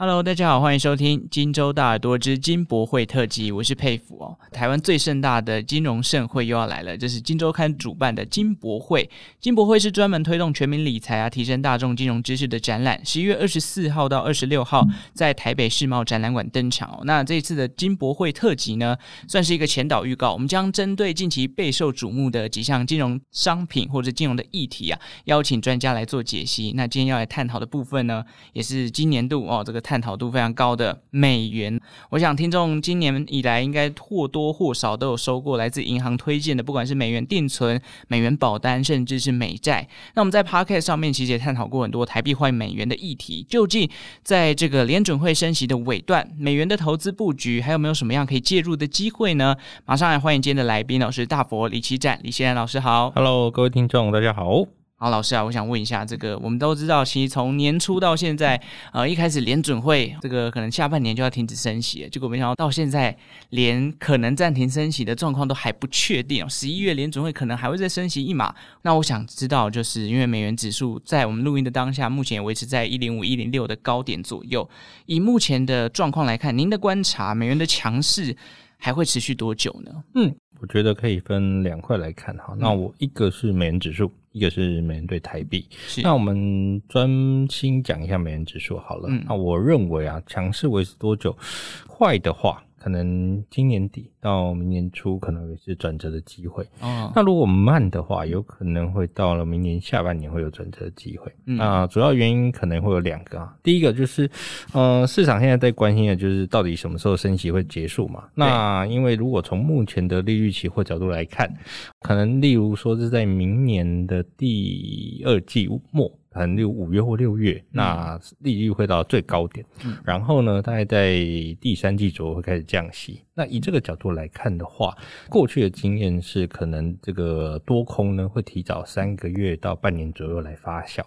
Hello，大家好，欢迎收听《金州大耳朵之金博会特辑》，我是佩服哦。台湾最盛大的金融盛会又要来了，这是金周刊主办的金博会。金博会是专门推动全民理财啊、提升大众金融知识的展览。十一月二十四号到二十六号在台北世贸展览馆登场哦。那这次的金博会特辑呢，算是一个前导预告。我们将针对近期备受瞩目的几项金融商品或者金融的议题啊，邀请专家来做解析。那今天要来探讨的部分呢，也是今年度哦这个。探讨度非常高的美元，我想听众今年以来应该或多或少都有收过来自银行推荐的，不管是美元定存、美元保单，甚至是美债。那我们在 Podcast 上面其实也探讨过很多台币换美元的议题。究竟在这个联准会升息的尾段，美元的投资布局还有没有什么样可以介入的机会呢？马上来欢迎今天的来宾，老师大佛李奇展李希然老师好，Hello，各位听众大家好。好，老师啊，我想问一下，这个我们都知道，其实从年初到现在，呃，一开始联准会这个可能下半年就要停止升息了，结果没想到到现在连可能暂停升息的状况都还不确定。十一月联准会可能还会再升息一码。那我想知道，就是因为美元指数在我们录音的当下，目前也维持在一零五一零六的高点左右。以目前的状况来看，您的观察，美元的强势还会持续多久呢？嗯，我觉得可以分两块来看哈。那我一个是美元指数。一个是美元兑台币，那我们专心讲一下美元指数好了。嗯、那我认为啊，强势维持多久？坏的话。可能今年底到明年初可能也是转折的机会。哦，那如果慢的话，有可能会到了明年下半年会有转折的机会。嗯，那主要原因可能会有两个啊。第一个就是，呃，市场现在在关心的就是到底什么时候升息会结束嘛？那因为如果从目前的利率期货角度来看，可能例如说是在明年的第二季末。可能六五月或六月，那利率会到最高点，嗯，然后呢，大概在第三季左右会开始降息。那以这个角度来看的话，过去的经验是可能这个多空呢会提早三个月到半年左右来发酵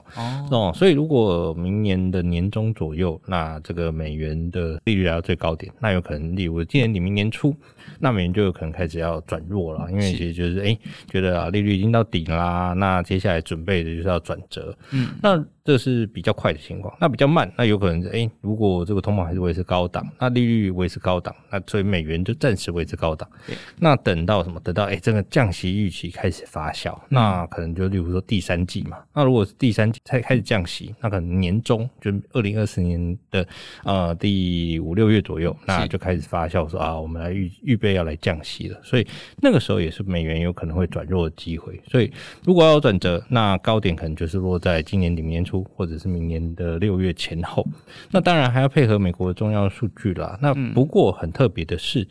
哦，所以如果明年的年中左右，那这个美元的利率来到最高点，那有可能例如今年底明年初，那美元就有可能开始要转弱了，因为其实就是哎觉得啊利率已经到顶啦，那接下来准备的就是要转折，嗯，那。这是比较快的情况，那比较慢，那有可能是，诶，如果这个通膨还是维持高档，那利率维持高档，那所以美元就暂时维持高档。那等到什么？等到诶，这个降息预期开始发酵，嗯、那可能就例如说第三季嘛。那如果是第三季才开始降息，那可能年中就二零二四年的呃第五六月左右，那就开始发酵说啊，我们来预预备要来降息了。所以那个时候也是美元有可能会转弱的机会。所以如果要转折，那高点可能就是落在今年底年初。或者是明年的六月前后，那当然还要配合美国的重要数据啦。那不过很特别的是，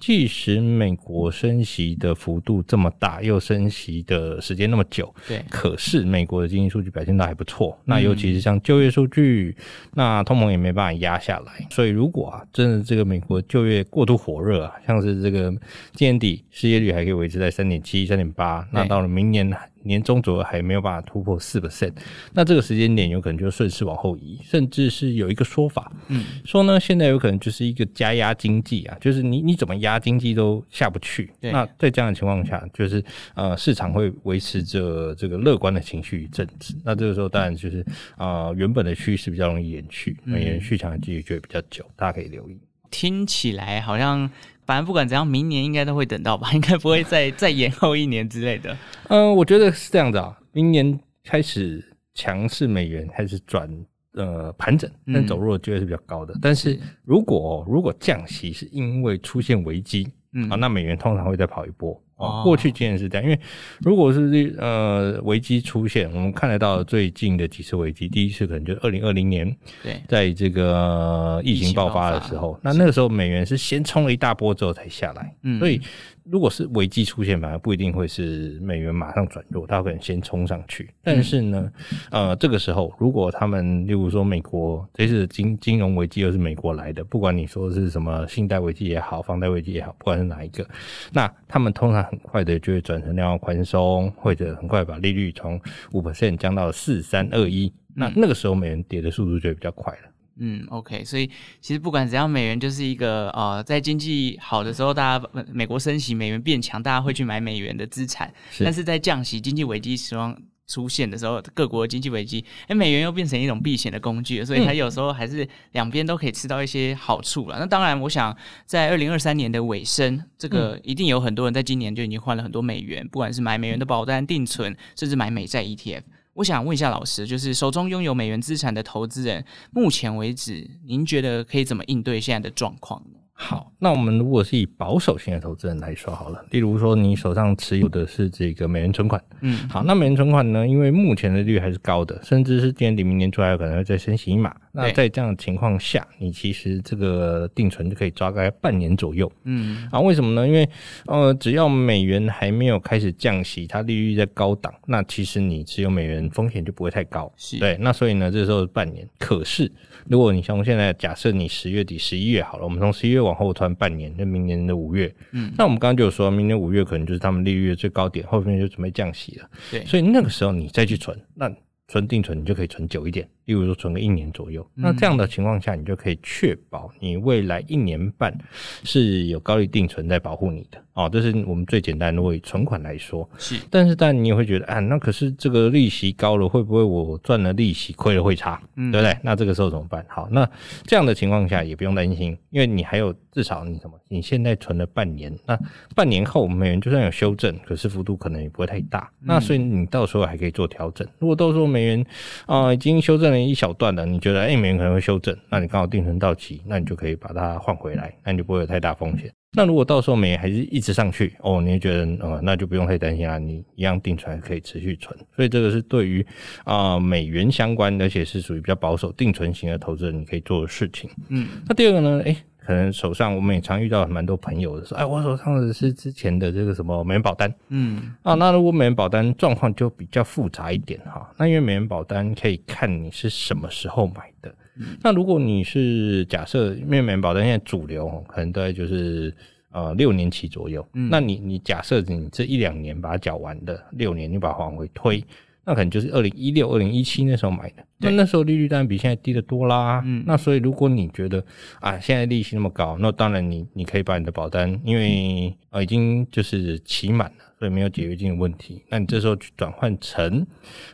即使美国升息的幅度这么大，又升息的时间那么久，对，可是美国的经济数据表现都还不错。那尤其是像就业数据，那通膨也没办法压下来。所以如果啊，真的这个美国就业过度火热啊，像是这个今年底失业率还可以维持在三点七、三点八，那到了明年呢？年中左右还没有办法突破四 percent，那这个时间点有可能就顺势往后移，甚至是有一个说法，嗯，说呢现在有可能就是一个加压经济啊，就是你你怎么压经济都下不去。那在这样的情况下，就是呃市场会维持着这个乐观的情绪一阵子。那这个时候当然就是啊、呃、原本的趋势比较容易延续，美元续强的几率就会比较久，大家可以留意。听起来好像。反正不管怎样，明年应该都会等到吧，应该不会再再延后一年之类的。嗯、呃，我觉得是这样子啊，明年开始强势美元开始转呃盘整，但走弱的机会是比较高的。嗯、但是如果如果降息是因为出现危机，嗯啊，那美元通常会再跑一波。哦，过去经验是这样，因为如果是呃危机出现，我们看得到最近的几次危机，第一次可能就是二零二零年，对，在这个疫情爆发的时候，那那个时候美元是先冲了一大波之后才下来，嗯，所以。如果是危机出现，反而不一定会是美元马上转弱，它可能先冲上去。但是呢，呃，这个时候如果他们，例如说美国这次金金融危机又是美国来的，不管你说是什么信贷危机也好，房贷危机也好，不管是哪一个，那他们通常很快的就会转成量化宽松，或者很快把利率从五 percent 降到四三二一，那那个时候美元跌的速度就会比较快了。嗯，OK，所以其实不管怎样，美元就是一个呃，在经济好的时候，大家美国升息，美元变强，大家会去买美元的资产。是但是在降息、经济危机时出现的时候，各国经济危机，哎，美元又变成一种避险的工具，所以它有时候还是两边都可以吃到一些好处了。嗯、那当然，我想在二零二三年的尾声，这个一定有很多人在今年就已经换了很多美元，不管是买美元的保单、定存，甚至买美债 ETF。我想问一下老师，就是手中拥有美元资产的投资人，目前为止，您觉得可以怎么应对现在的状况呢？好，那我们如果是以保守型的投资人来说好了，例如说你手上持有的是这个美元存款，嗯，好，那美元存款呢，因为目前的利率还是高的，甚至是今年底明年出来有可能会再升息一码。那在这样的情况下，你其实这个定存就可以抓个半年左右，嗯，啊，为什么呢？因为呃，只要美元还没有开始降息，它利率在高档，那其实你持有美元风险就不会太高，是对。那所以呢，这时候是半年，可是如果你像现在假设你十月底、十一月好了，我们从十一月往往后推半年，就明年的五月。嗯，那我们刚刚就有说，明年五月可能就是他们利率的最高点，后面就准备降息了。对，所以那个时候你再去存，那存定存你就可以存久一点。例如说存个一年左右，那这样的情况下，你就可以确保你未来一年半是有高利定存在保护你的哦。这是我们最简单的，为存款来说是。但是，但你也会觉得啊，那可是这个利息高了，会不会我赚了利息亏了会差？嗯，对不对？那这个时候怎么办？好，那这样的情况下也不用担心，因为你还有至少你什么？你现在存了半年，那半年后美元就算有修正，可是幅度可能也不会太大。那所以你到时候还可以做调整。如果到时候美元啊已经修正。一小段的，你觉得哎，美元可能会修正，那你刚好定存到期，那你就可以把它换回来，那你就不会有太大风险。那如果到时候美元还是一直上去，哦，你就觉得呃，那就不用太担心啊，你一样定存可以持续存。所以这个是对于啊、呃、美元相关，而且是属于比较保守定存型的投资人，你可以做的事情。嗯，那第二个呢，哎。可能手上我们也常遇到蛮多朋友的说，哎，我手上的是之前的这个什么美元保单，嗯，啊，那如果美元保单状况就比较复杂一点哈，那因为美元保单可以看你是什么时候买的，嗯，那如果你是假设，因为美元保单现在主流可能大概就是呃六年期左右，嗯，那你你假设你这一两年把它缴完的，六年你把它往回推。那可能就是二零一六、二零一七那时候买的，那那时候利率当然比现在低得多啦。嗯，那所以如果你觉得啊，现在利息那么高，那当然你你可以把你的保单，因为啊已经就是期满了，所以没有解约金的问题。那你这时候去转换成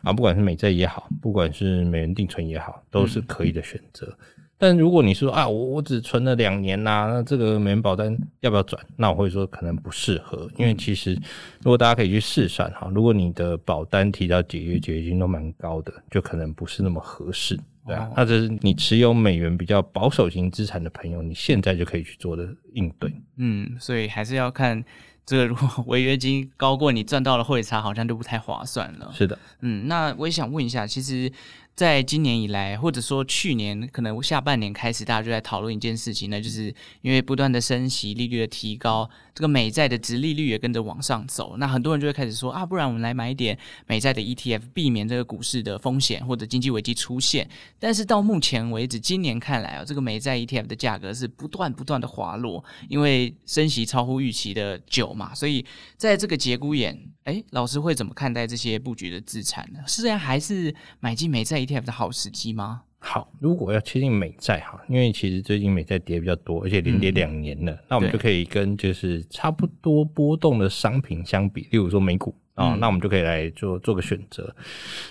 啊，不管是美债也好，不管是美元定存也好，都是可以的选择。但如果你说啊，我我只存了两年呐、啊，那这个美元保单要不要转？那我会说可能不适合，因为其实如果大家可以去试算哈，如果你的保单提到解约解约金都蛮高的，就可能不是那么合适，对啊。那这是你持有美元比较保守型资产的朋友，你现在就可以去做的应对。嗯，所以还是要看这个，如果违约金高过你赚到了汇差，好像就不太划算了。是的，嗯，那我也想问一下，其实。在今年以来，或者说去年可能下半年开始，大家就在讨论一件事情，那就是因为不断的升息，利率的提高，这个美债的殖利率也跟着往上走。那很多人就会开始说啊，不然我们来买一点美债的 ETF，避免这个股市的风险或者经济危机出现。但是到目前为止，今年看来啊，这个美债 ETF 的价格是不断不断的滑落，因为升息超乎预期的久嘛。所以在这个节骨眼，哎，老师会怎么看待这些布局的资产呢？虽然还是买进美债 ETF 的好时机吗？好，如果要切进美债哈，因为其实最近美债跌比较多，而且连跌两年了，嗯、那我们就可以跟就是差不多波动的商品相比，例如说美股啊，嗯、那我们就可以来做做个选择。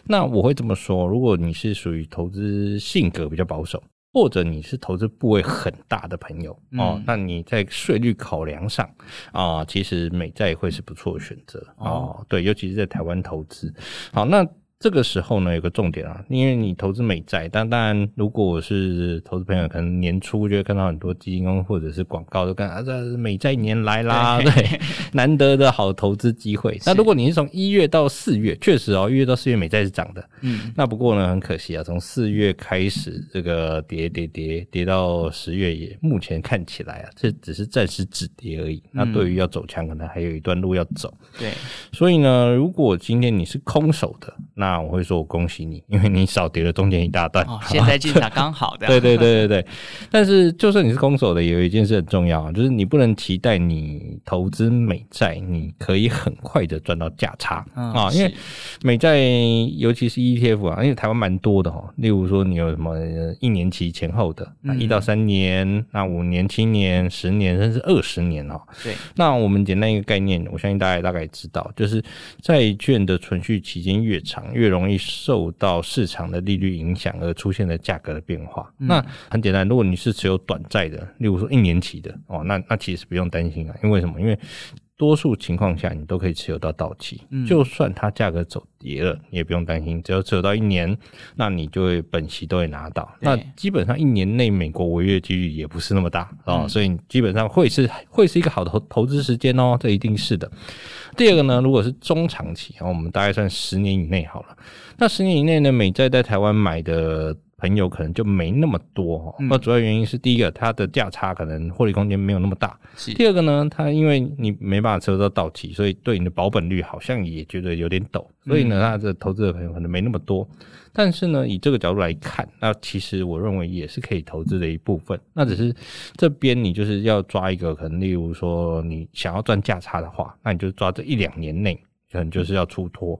那我会这么说，如果你是属于投资性格比较保守，或者你是投资部位很大的朋友哦，嗯、那你在税率考量上啊，其实美债会是不错的选择哦。对，尤其是在台湾投资。好，那。这个时候呢，有个重点啊，因为你投资美债，但当然，如果我是投资朋友，可能年初就会看到很多基金公司或者是广告都跟啊，这美债年来啦，对，对，难得的好投资机会。那如果你是从一月到四月，确实哦，一月到四月美债是涨的，嗯，那不过呢，很可惜啊，从四月开始这个跌跌跌跌到十月也，目前看起来啊，这只是暂时止跌而已。那对于要走强，可能还有一段路要走。对，所以呢，如果今天你是空手的，那那我会说我恭喜你，因为你少跌了中间一大段。哦，现在进场刚好的。对对对对对。但是就算你是空手的，有一件事很重要，就是你不能期待你投资美债，你可以很快的赚到价差啊，因为美债尤其是 ETF 啊，因为台湾蛮多的哈。例如说你有什么一年期前后的，那一到三年，那五年、七年、十年，甚至二十年哦。对。那我们简单一个概念，我相信大家大概知道，就是债券的存续期间越长，越容易受到市场的利率影响而出现的价格的变化。嗯、那很简单，如果你是持有短债的，例如说一年期的哦，那那其实不用担心啊，因为什么？因为多数情况下你都可以持有到到期，嗯、就算它价格走跌了，你也不用担心，只要持有到一年，那你就会本息都会拿到。那基本上一年内美国违约几率也不是那么大啊，嗯、所以基本上会是会是一个好的投投资时间哦，这一定是的。第二个呢，如果是中长期啊，我们大概算十年以内好了。那十年以内呢，美债在台湾买的朋友可能就没那么多。那、嗯、主要原因是第一个，它的价差可能获利空间没有那么大。第二个呢，它因为你没办法车到到期，所以对你的保本率好像也觉得有点陡。所以呢，它的投资的朋友可能没那么多。但是呢，以这个角度来看，那其实我认为也是可以投资的一部分。那只是这边你就是要抓一个，可能例如说你想要赚价差的话，那你就抓这一两年内。可能就是要出脱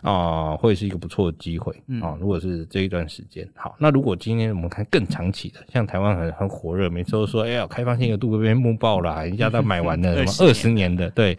啊，会是一个不错的机会啊。如果是这一段时间，好，那如果今天我们看更长期的，像台湾很很火热，每次都说哎呀，开放性的度会被募爆了，人家都买完了，什么 二十年的，对，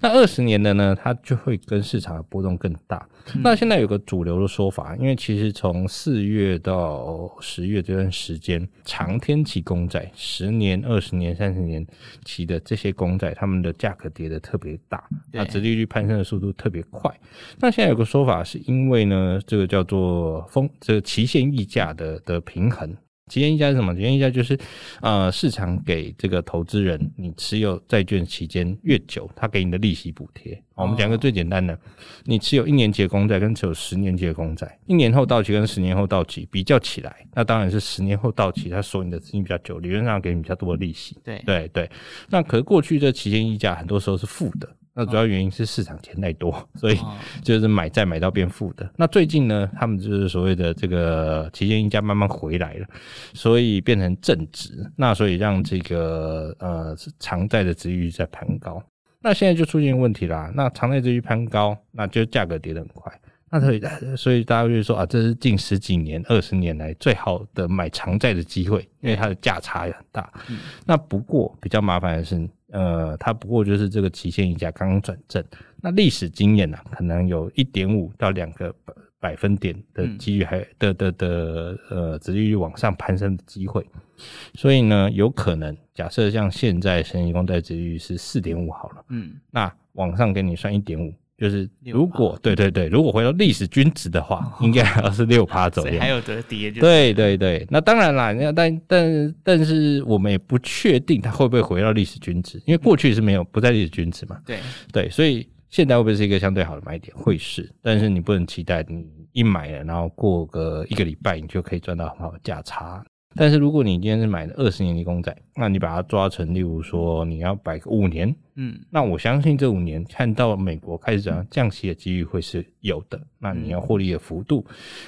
那二十年的呢，它就会跟市场的波动更大。那现在有个主流的说法，因为其实从四月到十月这段时间，长天期公债，十年、二十年、三十年期的这些公债，他们的价格跌得特别大，那殖利率攀升的速度特别快。那现在有个说法，是因为呢，这个叫做风，这个期限溢价的的平衡。期限溢价是什么？期限溢价就是，呃，市场给这个投资人，你持有债券期间越久，他给你的利息补贴。我们讲个最简单的，你持有一年期的公债跟持有十年期的公债，一年后到期跟十年后到期比较起来，那当然是十年后到期，他锁你的资金比较久，理论上给你比较多的利息。对对对。那可是过去这期限溢价很多时候是负的。那主要原因是市场钱太多，所以 就是买债买到变负的。那最近呢，他们就是所谓的这个期限溢价慢慢回来了，所以变成正值。那所以让这个呃长债的殖利率在攀高。那现在就出现问题啦。那长债殖利率攀高，那就价格跌得很快。那所以所以大家会说啊，这是近十几年、二十年来最好的买长债的机会，因为它的价差也很大。那不过比较麻烦的是。呃，它不过就是这个期限溢价刚刚转正，那历史经验呢、啊，可能有一点五到两个百分点的机遇还，还的的的呃，殖利率往上攀升的机会，所以呢，有可能假设像现在十年公债殖利率是四点五好了，嗯，那往上给你算一点五。就是如果对对对，如果回到历史均值的话，应该还要是六趴左右，还有得跌。对对对，那当然啦，那但但但是我们也不确定它会不会回到历史均值，因为过去是没有不在历史均值嘛。对对，所以现在会不会是一个相对好的买点？会是，但是你不能期待你一买了，然后过个一个礼拜你就可以赚到很好的价差。但是如果你今天是买的二十年期公债，那你把它抓成，例如说你要摆个五年，嗯，那我相信这五年看到美国开始讲降息的几率会是有的，那你要获利的幅度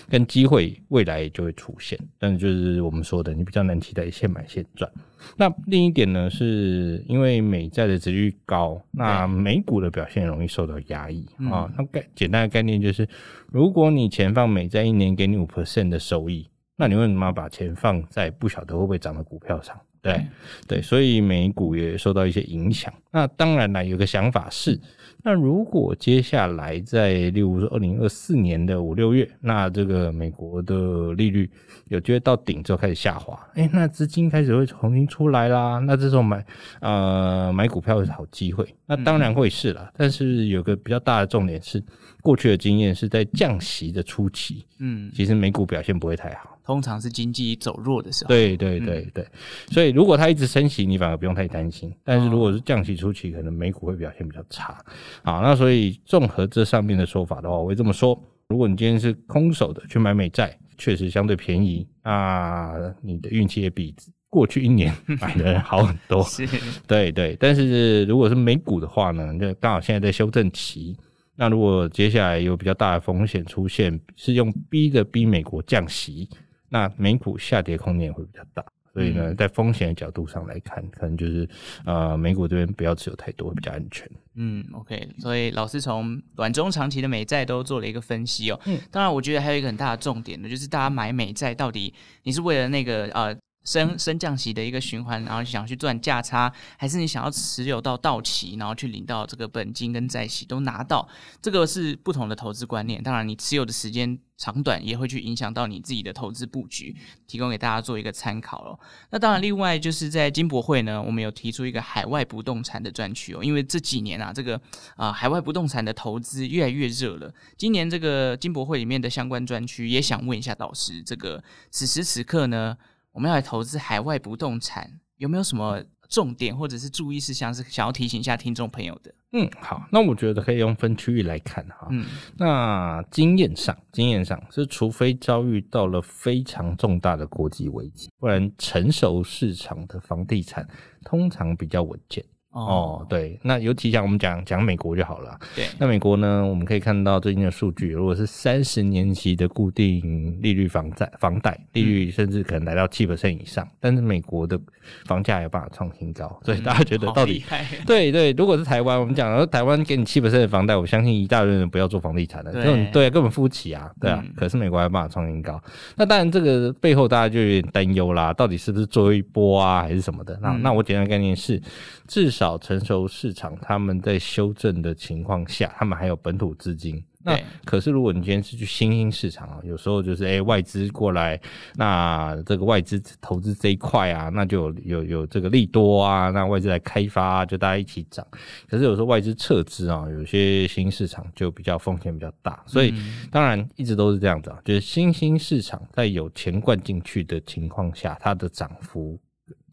跟机会未来就会出现。但是就是我们说的，你比较难期待现买现赚。那另一点呢，是因为美债的值率高，那美股的表现容易受到压抑啊。那概简单的概念就是，如果你钱放美债，一年给你五 percent 的收益。那你为什么要把钱放在不晓得会不会涨的股票上？对、嗯、对，所以美股也受到一些影响。那当然了，有个想法是，那如果接下来在例如说二零二四年的五六月，那这个美国的利率有机会到顶之后开始下滑，哎、欸，那资金开始会重新出来啦。那这时候买呃买股票是好机会，那当然会是啦。但是有个比较大的重点是，过去的经验是在降息的初期，嗯，其实美股表现不会太好。通常是经济走弱的时候，对对对对，嗯、所以如果它一直升息，你反而不用太担心。但是如果是降息初期，可能美股会表现比较差。好，那所以综合这上面的说法的话，我会这么说：如果你今天是空手的去买美债，确实相对便宜，那你的运气也比过去一年买的人好很多。是，对对。但是如果是美股的话呢，就刚好现在在修正期。那如果接下来有比较大的风险出现，是用逼的逼美国降息，那美股下跌空间也会比较大。所以呢，在风险的角度上来看，可能就是呃，美股这边不要持有太多，会比较安全。嗯，OK。所以老师从短中长期的美债都做了一个分析哦。嗯，当然，我觉得还有一个很大的重点呢，就是大家买美债到底你是为了那个呃。升升降息的一个循环，然后想去赚价差，还是你想要持有到到期，然后去领到这个本金跟债息都拿到，这个是不同的投资观念。当然，你持有的时间长短也会去影响到你自己的投资布局，提供给大家做一个参考喽。那当然，另外就是在金博会呢，我们有提出一个海外不动产的专区哦，因为这几年啊，这个啊、海外不动产的投资越来越热了。今年这个金博会里面的相关专区，也想问一下导师，这个此时此刻呢，我们要来投资海外不动产，有没有什么重点或者是注意事项是想要提醒一下听众朋友的？嗯，好，那我觉得可以用分区域来看哈。嗯，那经验上，经验上是，除非遭遇到了非常重大的国际危机，不然成熟市场的房地产通常比较稳健。哦，对，那尤其像我们讲讲美国就好了。对，那美国呢，我们可以看到最近的数据，如果是三十年期的固定利率房债、房贷利率，甚至可能来到七 percent 以上，嗯、但是美国的房价有办法创新高，所以大家觉得到底？嗯、对对，如果是台湾，我们讲说台湾给你七 percent 的房贷，我相信一大堆人不要做房地产的，对对，根本付不起啊，对啊。嗯、可是美国还有办法创新高，那当然这个背后大家就有点担忧啦，到底是不是做一波啊，还是什么的？那、嗯、那我简单概念是，至少成熟市场他们在修正的情况下，他们还有本土资金。那可是如果你今天是去新兴市场啊，有时候就是诶、欸、外资过来，那这个外资投资这一块啊，那就有有有这个利多啊，那外资来开发啊，就大家一起涨。可是有时候外资撤资啊，有些新市场就比较风险比较大，所以当然一直都是这样子啊，就是新兴市场在有钱灌进去的情况下，它的涨幅。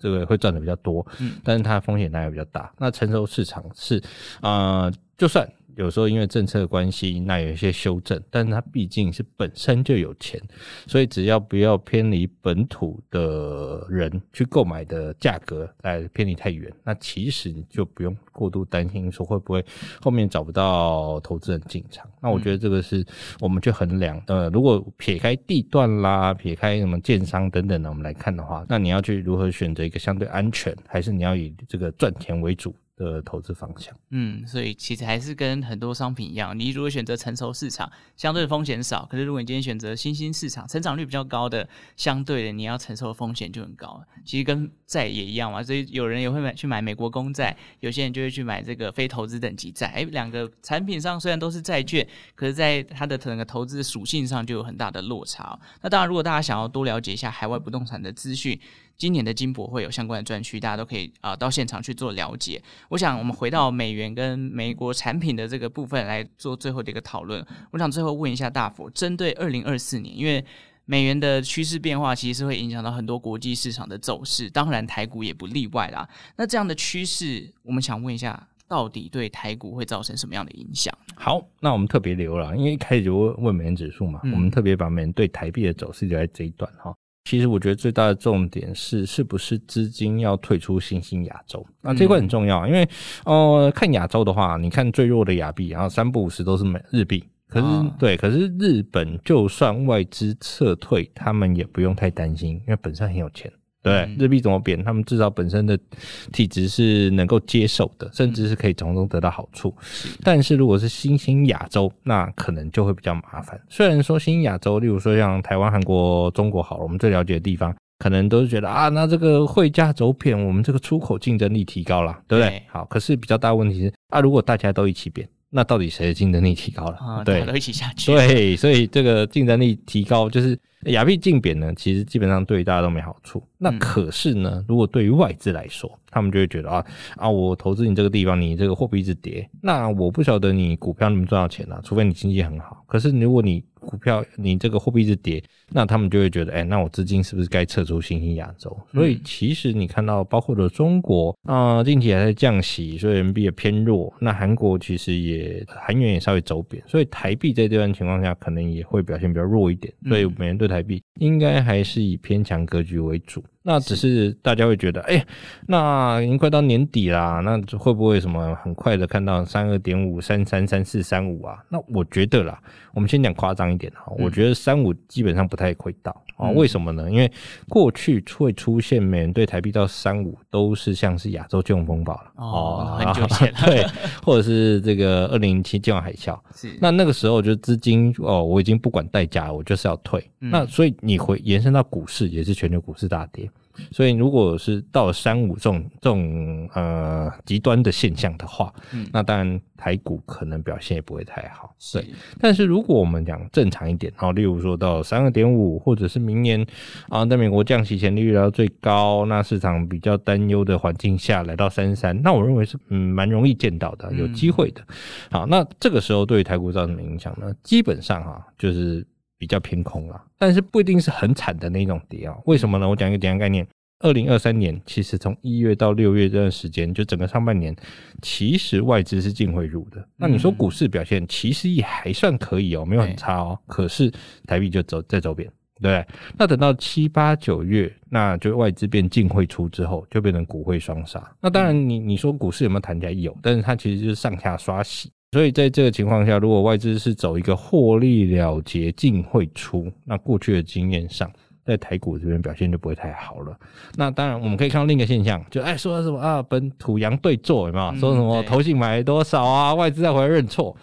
这个会赚的比较多，嗯，但是它风险大概比较大。那成熟市场是，呃，就算。有时候因为政策关系，那有一些修正，但是它毕竟是本身就有钱，所以只要不要偏离本土的人去购买的价格来偏离太远，那其实你就不用过度担心说会不会后面找不到投资人进场。那我觉得这个是我们去衡量，呃，如果撇开地段啦，撇开什么建商等等的，我们来看的话，那你要去如何选择一个相对安全，还是你要以这个赚钱为主的投资方向，嗯，所以其实还是跟很多商品一样，你如果选择成熟市场，相对的风险少；可是如果你今天选择新兴市场，成长率比较高的，相对的你要承受的风险就很高。其实跟债也一样嘛，所以有人也会买去买美国公债，有些人就会去买这个非投资等级债。哎，两个产品上虽然都是债券，可是在它的整个投资属性上就有很大的落差。那当然，如果大家想要多了解一下海外不动产的资讯，今年的金博会有相关的专区，大家都可以啊、呃、到现场去做了解。我想我们回到美元跟美国产品的这个部分来做最后的一个讨论。我想最后问一下大佛，针对二零二四年，因为美元的趋势变化其实是会影响到很多国际市场的走势，当然台股也不例外啦。那这样的趋势，我们想问一下，到底对台股会造成什么样的影响？好，那我们特别留了，因为一开始就问美元指数嘛，嗯、我们特别把美元对台币的走势留在这一段哈。其实我觉得最大的重点是，是不是资金要退出新兴亚洲？那这块很重要，因为呃，看亚洲的话，你看最弱的亚币，然后三不五十都是美日币。可是对，可是日本就算外资撤退，他们也不用太担心，因为本身很有钱。对，日币怎么贬，他们至少本身的体质是能够接受的，甚至是可以从中得到好处。但是如果是新兴亚洲，那可能就会比较麻烦。虽然说新兴亚洲，例如说像台湾、韩国、中国好了，我们最了解的地方，可能都是觉得啊，那这个汇价走贬，我们这个出口竞争力提高了，对不对？好，可是比较大问题是啊，如果大家都一起贬，那到底谁的竞争力提高了？啊，对，都一起下去。对，所以这个竞争力提高就是。亚币竞贬呢，其实基本上对于大家都没好处。那可是呢，如果对于外资来说，他们就会觉得啊啊，我投资你这个地方，你这个货币一直跌，那我不晓得你股票能不能赚到钱啊，除非你经济很好。可是如果你股票你这个货币一直跌，那他们就会觉得，哎、欸，那我资金是不是该撤出新兴亚洲？所以其实你看到，包括了中国啊、呃，近期还在降息，所以人民币也偏弱。那韩国其实也韩元也稍微走贬，所以台币在这段情况下可能也会表现比较弱一点。所以美元对台币应该还是以偏强格局为主。那只是大家会觉得，哎、欸，那已经快到年底啦，那会不会什么很快的看到三二点五、三三、三四、三五啊？那我觉得啦，我们先讲夸张一点哈，我觉得三五基本上不太会到啊。为什么呢？因为过去会出现美元兑台币到三五，都是像是亚洲金融风暴了哦，很久前对，或者是这个二零零七金融海啸，是那那个时候就资金哦，我已经不管代价了，我就是要退。嗯、那所以你回延伸到股市，也是全球股市大跌。所以，如果是到了三五这种这种呃极端的现象的话，嗯，那当然台股可能表现也不会太好。对，但是如果我们讲正常一点，哦，例如说到三二点五，或者是明年啊，在美国降息前利率来到最高，那市场比较担忧的环境下来到三三，那我认为是嗯蛮容易见到的，有机会的。好，那这个时候对于台股造成的影响呢？基本上哈，就是。比较偏空了，但是不一定是很惨的那种跌啊。为什么呢？我讲一个简单概念：二零二三年其实从一月到六月这段时间，就整个上半年，其实外资是净汇入的。那你说股市表现其实也还算可以哦，没有很差哦。可是台币就走在走贬，对。那等到七八九月，那就外资变净汇出之后，就变成股汇双杀。那当然，你你说股市有没有弹起来？有，但是它其实就是上下刷洗。所以在这个情况下，如果外资是走一个获利了结、净汇出，那过去的经验上，在台股这边表现就不会太好了。那当然，我们可以看到另一个现象，就哎说什么啊，本土洋对坐有没有？说什么投信买多少啊，外资再回来认错。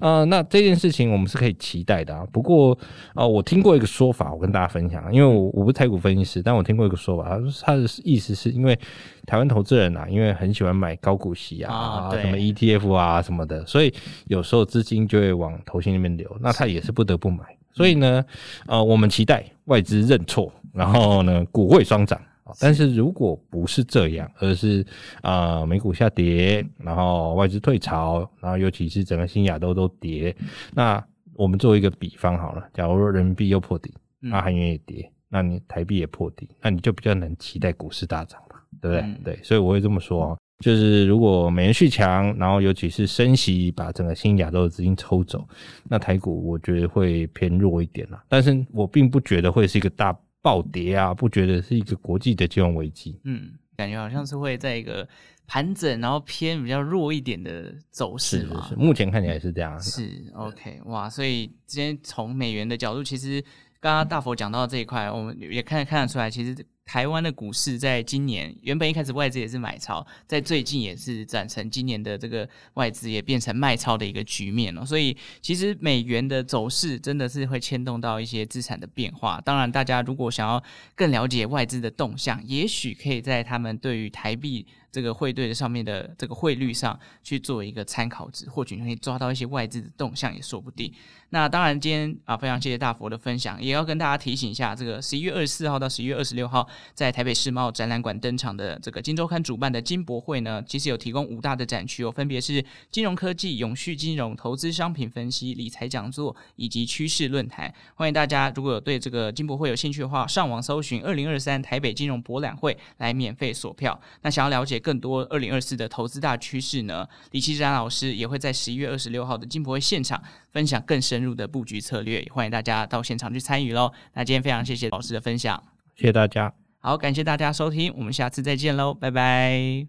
呃，那这件事情我们是可以期待的啊。不过啊、呃，我听过一个说法，我跟大家分享，因为我我不是台股分析师，但我听过一个说法，他说他的意思是因为台湾投资人啊，因为很喜欢买高股息啊，啊什么 ETF 啊什么的，所以有时候资金就会往投信那边流，那他也是不得不买。所以呢，呃，我们期待外资认错，然后呢，股汇双涨。但是如果不是这样，而是啊、呃、美股下跌，然后外资退潮，然后尤其是整个新亚洲都跌，那我们做一个比方好了，假如说人民币又破底，那韩元也跌，那你台币也破底，那你就比较能期待股市大涨了，对不对？嗯、对，所以我会这么说，就是如果美元续强，然后尤其是升息把整个新亚洲的资金抽走，那台股我觉得会偏弱一点啦，但是我并不觉得会是一个大。暴跌啊，不觉得是一个国际的金融危机？嗯，感觉好像是会在一个盘整，然后偏比较弱一点的走势嘛。是是是，目前看起来是这样。是 OK，哇，所以今天从美元的角度，其实刚刚大佛讲到这一块，我们也看看得出来，其实。台湾的股市在今年原本一开始外资也是买超，在最近也是转成今年的这个外资也变成卖超的一个局面了。所以其实美元的走势真的是会牵动到一些资产的变化。当然，大家如果想要更了解外资的动向，也许可以在他们对于台币。这个汇兑的上面的这个汇率上去做一个参考值，或许你可以抓到一些外资的动向也说不定。那当然，今天啊，非常谢谢大佛的分享，也要跟大家提醒一下，这个十一月二十四号到十一月二十六号在台北世贸展览馆登场的这个金周刊主办的金博会呢，其实有提供五大的展区哦，分别是金融科技、永续金融、投资商品分析、理财讲座以及趋势论坛。欢迎大家如果有对这个金博会有兴趣的话，上网搜寻二零二三台北金融博览会来免费索票。那想要了解更多二零二四的投资大趋势呢？李奇展老师也会在十一月二十六号的金博会现场分享更深入的布局策略，也欢迎大家到现场去参与喽。那今天非常谢谢老师的分享，谢谢大家。好，感谢大家收听，我们下次再见喽，拜拜。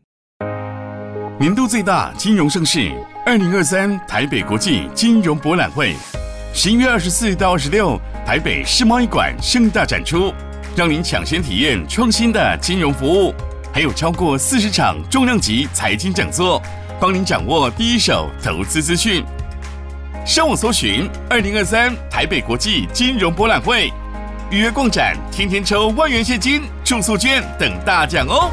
年度最大金融盛事二零二三台北国际金融博览会，十一月二十四到二十六，台北世贸易馆盛大展出，让您抢先体验创新的金融服务。还有超过四十场重量级财经讲座，帮您掌握第一手投资资讯。上网搜寻“二零二三台北国际金融博览会”，预约逛展，天天抽万元现金、住宿券等大奖哦！